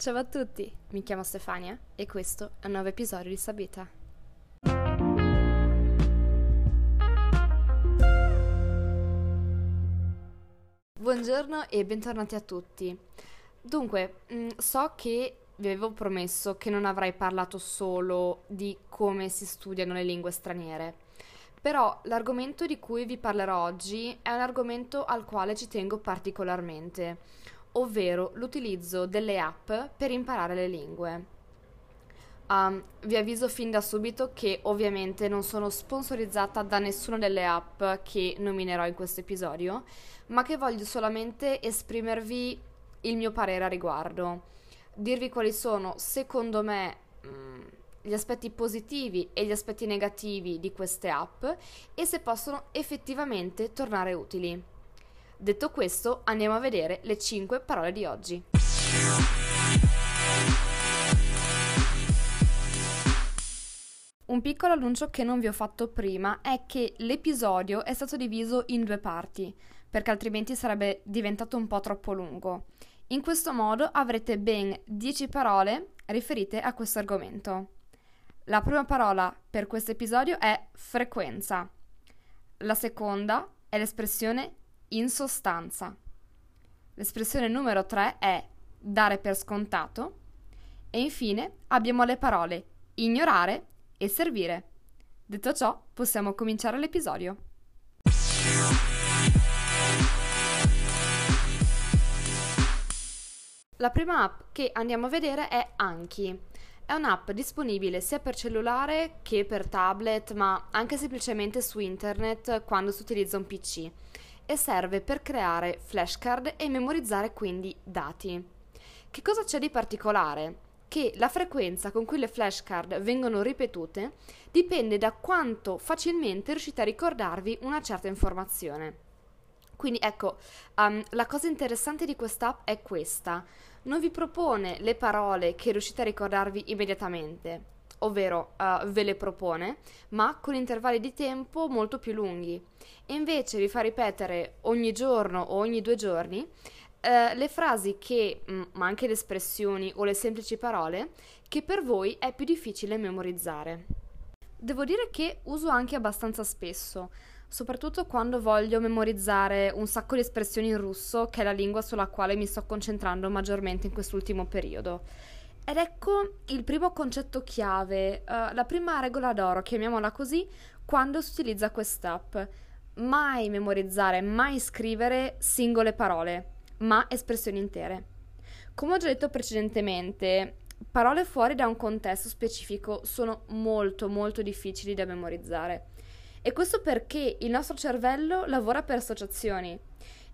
Ciao a tutti, mi chiamo Stefania e questo è un nuovo episodio di Sabita. Buongiorno e bentornati a tutti. Dunque, mm, so che vi avevo promesso che non avrei parlato solo di come si studiano le lingue straniere, però l'argomento di cui vi parlerò oggi è un argomento al quale ci tengo particolarmente ovvero l'utilizzo delle app per imparare le lingue. Um, vi avviso fin da subito che ovviamente non sono sponsorizzata da nessuna delle app che nominerò in questo episodio, ma che voglio solamente esprimervi il mio parere a riguardo, dirvi quali sono secondo me mm, gli aspetti positivi e gli aspetti negativi di queste app e se possono effettivamente tornare utili. Detto questo, andiamo a vedere le 5 parole di oggi. Un piccolo annuncio che non vi ho fatto prima è che l'episodio è stato diviso in due parti, perché altrimenti sarebbe diventato un po' troppo lungo. In questo modo avrete ben 10 parole riferite a questo argomento. La prima parola per questo episodio è frequenza. La seconda è l'espressione in sostanza. L'espressione numero 3 è dare per scontato e infine abbiamo le parole ignorare e servire. Detto ciò, possiamo cominciare l'episodio. La prima app che andiamo a vedere è Anki. È un'app disponibile sia per cellulare che per tablet, ma anche semplicemente su internet quando si utilizza un PC e serve per creare flashcard e memorizzare quindi dati. Che cosa c'è di particolare? Che la frequenza con cui le flashcard vengono ripetute dipende da quanto facilmente riuscite a ricordarvi una certa informazione. Quindi ecco, um, la cosa interessante di quest'app è questa. Non vi propone le parole che riuscite a ricordarvi immediatamente, ovvero uh, ve le propone, ma con intervalli di tempo molto più lunghi. E invece vi fa ripetere ogni giorno o ogni due giorni uh, le frasi che, mm, ma anche le espressioni o le semplici parole, che per voi è più difficile memorizzare. Devo dire che uso anche abbastanza spesso, soprattutto quando voglio memorizzare un sacco di espressioni in russo, che è la lingua sulla quale mi sto concentrando maggiormente in quest'ultimo periodo. Ed ecco il primo concetto chiave, uh, la prima regola d'oro, chiamiamola così, quando si utilizza quest'app. Mai memorizzare, mai scrivere singole parole, ma espressioni intere. Come ho già detto precedentemente, parole fuori da un contesto specifico sono molto molto difficili da memorizzare. E questo perché il nostro cervello lavora per associazioni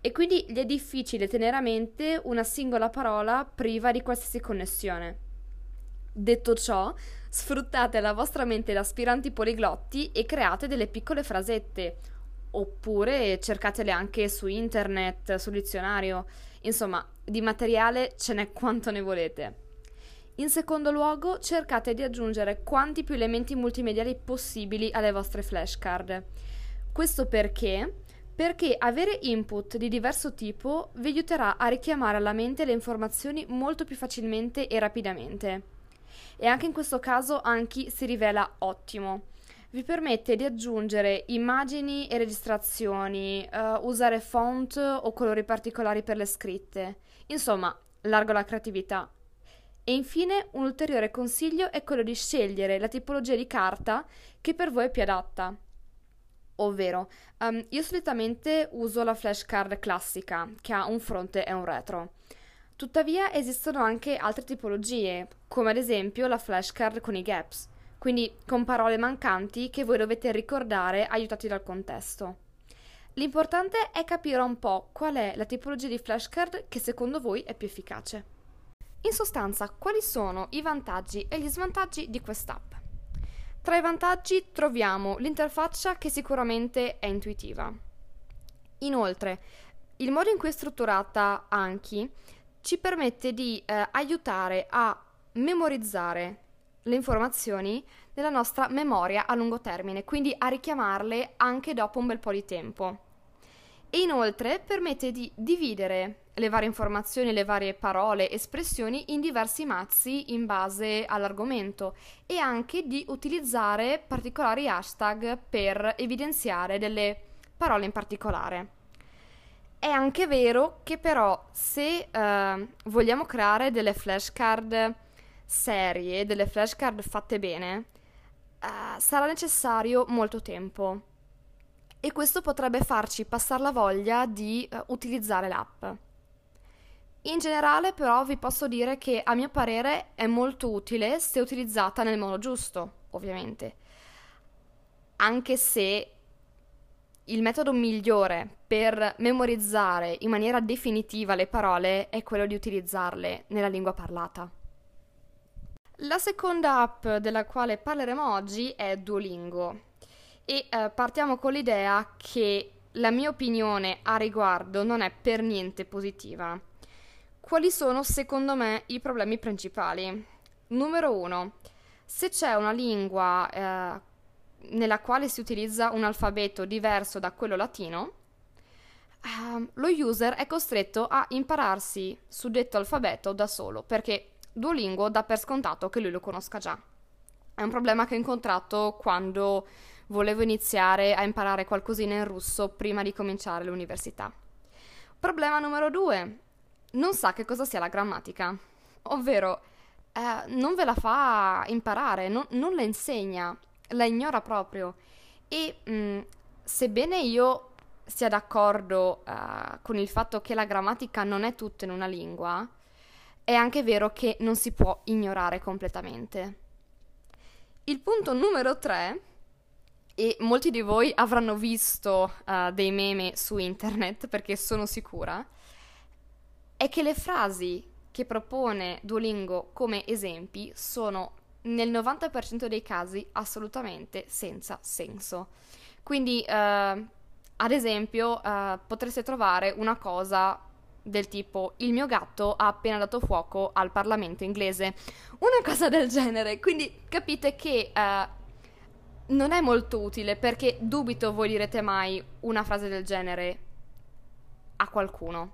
e quindi gli è difficile tenere a mente una singola parola priva di qualsiasi connessione. Detto ciò, sfruttate la vostra mente da aspiranti poliglotti e create delle piccole frasette, oppure cercatele anche su internet, sul dizionario, insomma, di materiale ce n'è quanto ne volete. In secondo luogo, cercate di aggiungere quanti più elementi multimediali possibili alle vostre flashcard. Questo perché? Perché avere input di diverso tipo vi aiuterà a richiamare alla mente le informazioni molto più facilmente e rapidamente e anche in questo caso Anki si rivela ottimo. Vi permette di aggiungere immagini e registrazioni, uh, usare font o colori particolari per le scritte. Insomma, largo la creatività. E infine un ulteriore consiglio è quello di scegliere la tipologia di carta che per voi è più adatta. Ovvero, um, io solitamente uso la flashcard classica, che ha un fronte e un retro. Tuttavia esistono anche altre tipologie, come ad esempio la flashcard con i gaps, quindi con parole mancanti che voi dovete ricordare aiutati dal contesto. L'importante è capire un po' qual è la tipologia di flashcard che secondo voi è più efficace. In sostanza, quali sono i vantaggi e gli svantaggi di quest'app? Tra i vantaggi troviamo l'interfaccia che sicuramente è intuitiva. Inoltre, il modo in cui è strutturata Anki ci permette di eh, aiutare a memorizzare le informazioni nella nostra memoria a lungo termine, quindi a richiamarle anche dopo un bel po' di tempo. E inoltre permette di dividere le varie informazioni, le varie parole, espressioni in diversi mazzi in base all'argomento e anche di utilizzare particolari hashtag per evidenziare delle parole in particolare. È anche vero che però se eh, vogliamo creare delle flashcard serie, delle flashcard fatte bene, eh, sarà necessario molto tempo e questo potrebbe farci passare la voglia di eh, utilizzare l'app. In generale però vi posso dire che a mio parere è molto utile se utilizzata nel modo giusto, ovviamente. Anche se il metodo migliore per memorizzare in maniera definitiva le parole è quello di utilizzarle nella lingua parlata. La seconda app della quale parleremo oggi è Duolingo e eh, partiamo con l'idea che la mia opinione a riguardo non è per niente positiva. Quali sono secondo me i problemi principali? Numero uno, se c'è una lingua eh, nella quale si utilizza un alfabeto diverso da quello latino, uh, lo user è costretto a impararsi suddetto alfabeto da solo, perché Duolingo dà per scontato che lui lo conosca già. È un problema che ho incontrato quando volevo iniziare a imparare qualcosina in russo prima di cominciare l'università. Problema numero due, non sa che cosa sia la grammatica, ovvero eh, non ve la fa imparare, non, non la insegna la ignora proprio. E mh, mm, sebbene io sia d'accordo uh, con il fatto che la grammatica non è tutta in una lingua, è anche vero che non si può ignorare completamente. Il punto numero tre, e molti di voi avranno visto uh, dei meme su internet perché sono sicura, è che le frasi che propone Duolingo come esempi sono nel 90% dei casi assolutamente senza senso. Quindi, eh, ad esempio, eh, potreste trovare una cosa del tipo il mio gatto ha appena dato fuoco al Parlamento inglese, una cosa del genere. Quindi capite che eh, non è molto utile perché dubito voi direte mai una frase del genere a qualcuno,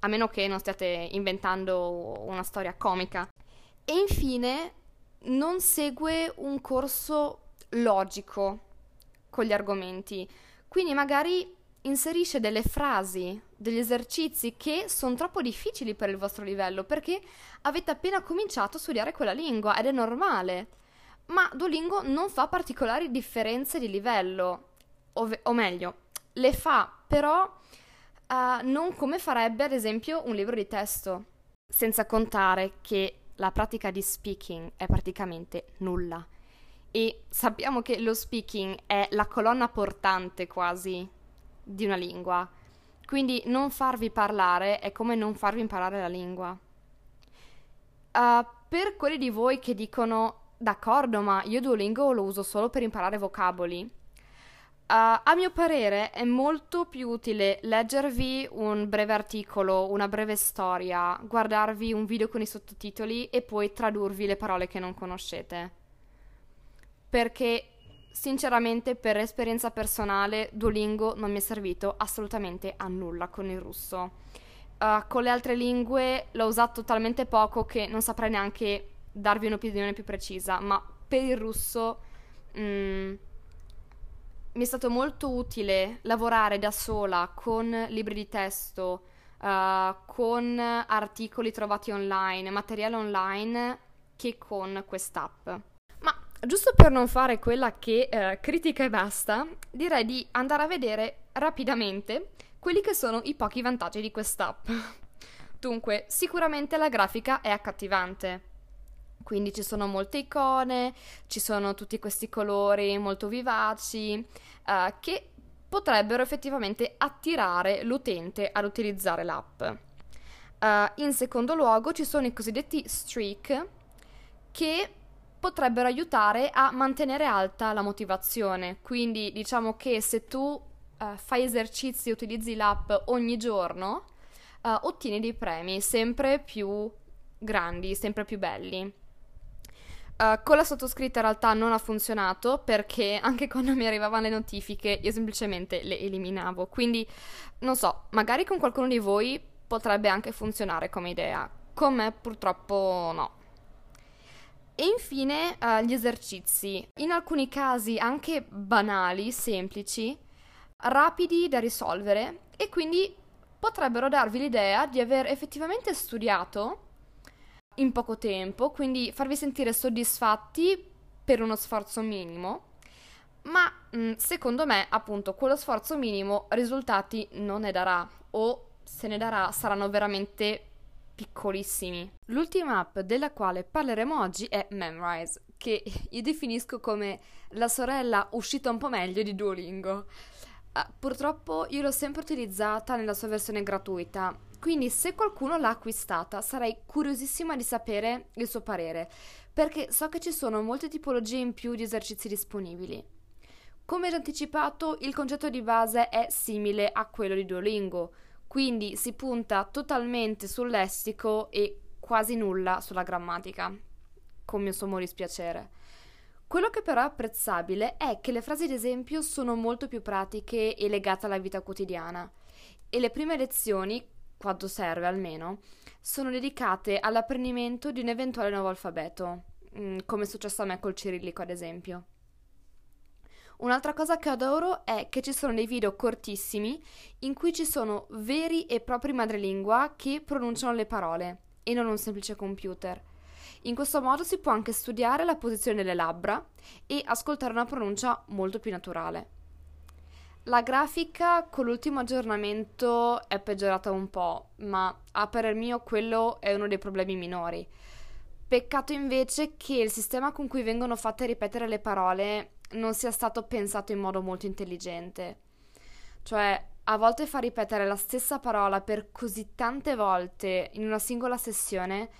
a meno che non stiate inventando una storia comica. E infine non segue un corso logico con gli argomenti, quindi magari inserisce delle frasi, degli esercizi che sono troppo difficili per il vostro livello perché avete appena cominciato a studiare quella lingua ed è normale. Ma Duolingo non fa particolari differenze di livello, o, ve- o meglio, le fa, però uh, non come farebbe ad esempio un libro di testo. Senza contare che la pratica di speaking è praticamente nulla. E sappiamo che lo speaking è la colonna portante quasi di una lingua. Quindi non farvi parlare è come non farvi imparare la lingua. Uh, per quelli di voi che dicono d'accordo, ma io Duolingo lo uso solo per imparare vocaboli, Uh, a mio parere è molto più utile leggervi un breve articolo, una breve storia, guardarvi un video con i sottotitoli e poi tradurvi le parole che non conoscete. Perché sinceramente per esperienza personale Duolingo non mi è servito assolutamente a nulla con il russo. Uh, con le altre lingue l'ho usato talmente poco che non saprei neanche darvi un'opinione più precisa, ma per il russo... Mm, mi è stato molto utile lavorare da sola con libri di testo, uh, con articoli trovati online, materiale online, che con quest'app. Ma giusto per non fare quella che uh, critica e basta, direi di andare a vedere rapidamente quelli che sono i pochi vantaggi di quest'app. Dunque, sicuramente la grafica è accattivante quindi ci sono molte icone, ci sono tutti questi colori molto vivaci uh, che potrebbero effettivamente attirare l'utente ad utilizzare l'app. Uh, in secondo luogo ci sono i cosiddetti streak che potrebbero aiutare a mantenere alta la motivazione. Quindi diciamo che se tu uh, fai esercizi e utilizzi l'app ogni giorno, ottieni dei premi sempre più grandi, sempre più belli. Uh, con la sottoscritta in realtà non ha funzionato perché anche quando mi arrivavano le notifiche io semplicemente le eliminavo. Quindi non so, magari con qualcuno di voi potrebbe anche funzionare come idea. Con me purtroppo no. E infine uh, gli esercizi, in alcuni casi anche banali, semplici, rapidi da risolvere e quindi potrebbero darvi l'idea di aver effettivamente studiato in poco tempo, quindi farvi sentire soddisfatti per uno sforzo minimo, ma mh, secondo me appunto quello sforzo minimo risultati non ne darà o se ne darà saranno veramente piccolissimi. L'ultima app della quale parleremo oggi è Memrise, che io definisco come la sorella uscita un po' meglio di Duolingo. Uh, purtroppo io l'ho sempre utilizzata nella sua versione gratuita, quindi se qualcuno l'ha acquistata sarei curiosissima di sapere il suo parere, perché so che ci sono molte tipologie in più di esercizi disponibili. Come già anticipato, il concetto di base è simile a quello di Duolingo, quindi si punta totalmente sul lessico e quasi nulla sulla grammatica, con mio sommo dispiacere. Quello che però è apprezzabile è che le frasi d'esempio sono molto più pratiche e legate alla vita quotidiana e le prime lezioni, quanto serve almeno, sono dedicate all'apprendimento di un eventuale nuovo alfabeto, mm, come è successo a me col cirillico ad esempio. Un'altra cosa che adoro è che ci sono dei video cortissimi in cui ci sono veri e propri madrelingua che pronunciano le parole e non un semplice computer. In questo modo si può anche studiare la posizione delle labbra e ascoltare una pronuncia molto più naturale. La grafica con l'ultimo aggiornamento è peggiorata un po', ma a parer mio quello è uno dei problemi minori. Peccato invece che il sistema con cui vengono fatte ripetere le parole non sia stato pensato in modo molto intelligente. Cioè, a volte far ripetere la stessa parola per così tante volte in una singola sessione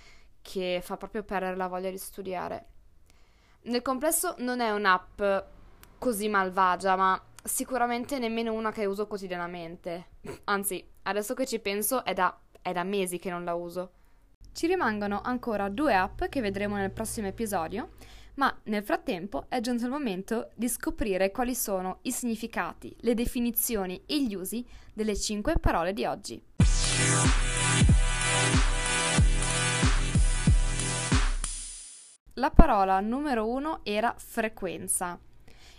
che fa proprio perdere la voglia di studiare. Nel complesso non è un'app così malvagia, ma sicuramente nemmeno una che uso quotidianamente. Anzi, adesso che ci penso è da, è da mesi che non la uso. Ci rimangono ancora due app che vedremo nel prossimo episodio ma nel frattempo è giunto il momento di scoprire quali sono i significati, le definizioni e gli usi delle cinque parole di oggi. La parola numero uno era frequenza.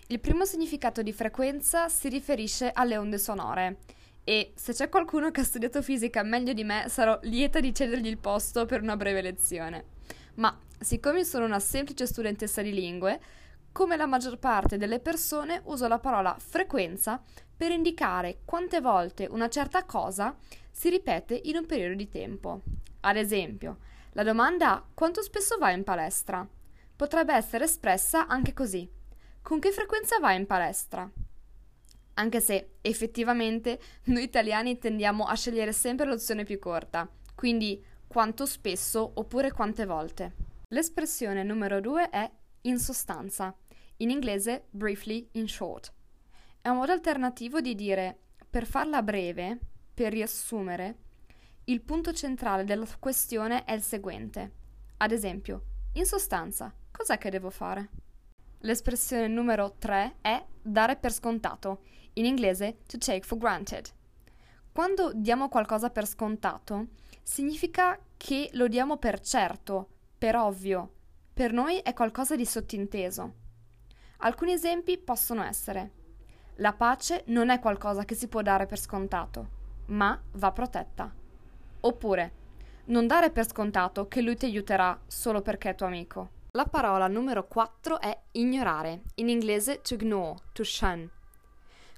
Il primo significato di frequenza si riferisce alle onde sonore e se c'è qualcuno che ha studiato fisica meglio di me sarò lieta di cedergli il posto per una breve lezione. Ma siccome sono una semplice studentessa di lingue, come la maggior parte delle persone uso la parola frequenza per indicare quante volte una certa cosa si ripete in un periodo di tempo. Ad esempio, la domanda quanto spesso vai in palestra potrebbe essere espressa anche così. Con che frequenza vai in palestra? Anche se effettivamente noi italiani tendiamo a scegliere sempre l'opzione più corta, quindi quanto spesso oppure quante volte. L'espressione numero due è in sostanza, in inglese briefly, in short. È un modo alternativo di dire, per farla breve, per riassumere, il punto centrale della questione è il seguente. Ad esempio, in sostanza, cos'è che devo fare? L'espressione numero 3 è dare per scontato, in inglese to take for granted. Quando diamo qualcosa per scontato, significa che lo diamo per certo, per ovvio. Per noi è qualcosa di sottinteso. Alcuni esempi possono essere la pace non è qualcosa che si può dare per scontato, ma va protetta. Oppure non dare per scontato che lui ti aiuterà solo perché è tuo amico. La parola numero 4 è ignorare, in inglese to ignore, to shun.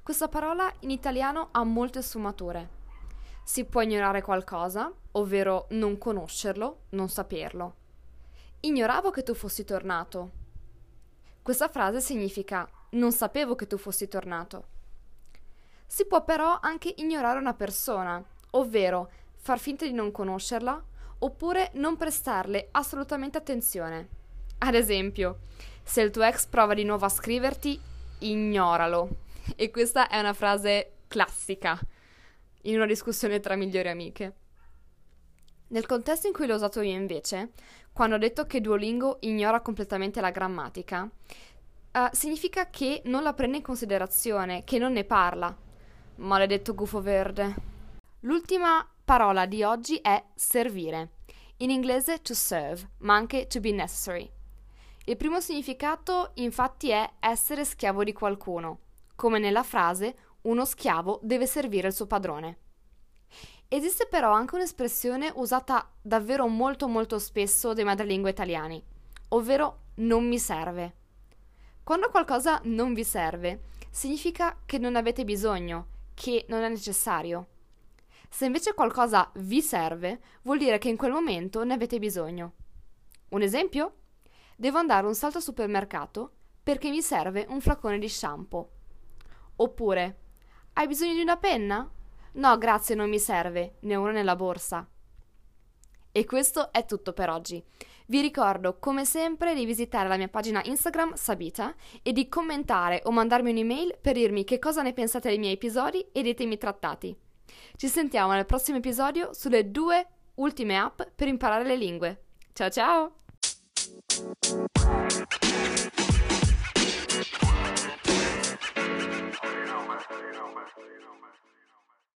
Questa parola in italiano ha molte sfumature. Si può ignorare qualcosa, ovvero non conoscerlo, non saperlo. Ignoravo che tu fossi tornato. Questa frase significa non sapevo che tu fossi tornato. Si può però anche ignorare una persona, ovvero far finta di non conoscerla oppure non prestarle assolutamente attenzione. Ad esempio, se il tuo ex prova di nuovo a scriverti, ignoralo. E questa è una frase classica in una discussione tra migliori amiche. Nel contesto in cui l'ho usato io invece, quando ho detto che Duolingo ignora completamente la grammatica, uh, significa che non la prende in considerazione, che non ne parla. Maledetto gufo verde. L'ultima parola di oggi è servire. In inglese to serve, ma anche to be necessary. Il primo significato infatti è essere schiavo di qualcuno, come nella frase uno schiavo deve servire il suo padrone. Esiste però anche un'espressione usata davvero molto molto spesso dai madrelingua italiani, ovvero non mi serve. Quando qualcosa non vi serve, significa che non avete bisogno, che non è necessario. Se invece qualcosa vi serve, vuol dire che in quel momento ne avete bisogno. Un esempio? Devo andare un salto al supermercato perché mi serve un flacone di shampoo. Oppure, hai bisogno di una penna? No, grazie, non mi serve, ne ho una nella borsa. E questo è tutto per oggi. Vi ricordo, come sempre, di visitare la mia pagina Instagram Sabita e di commentare o mandarmi un'email per dirmi che cosa ne pensate dei miei episodi e dei temi trattati. Ci sentiamo nel prossimo episodio sulle due ultime app per imparare le lingue. Ciao ciao! Thank you.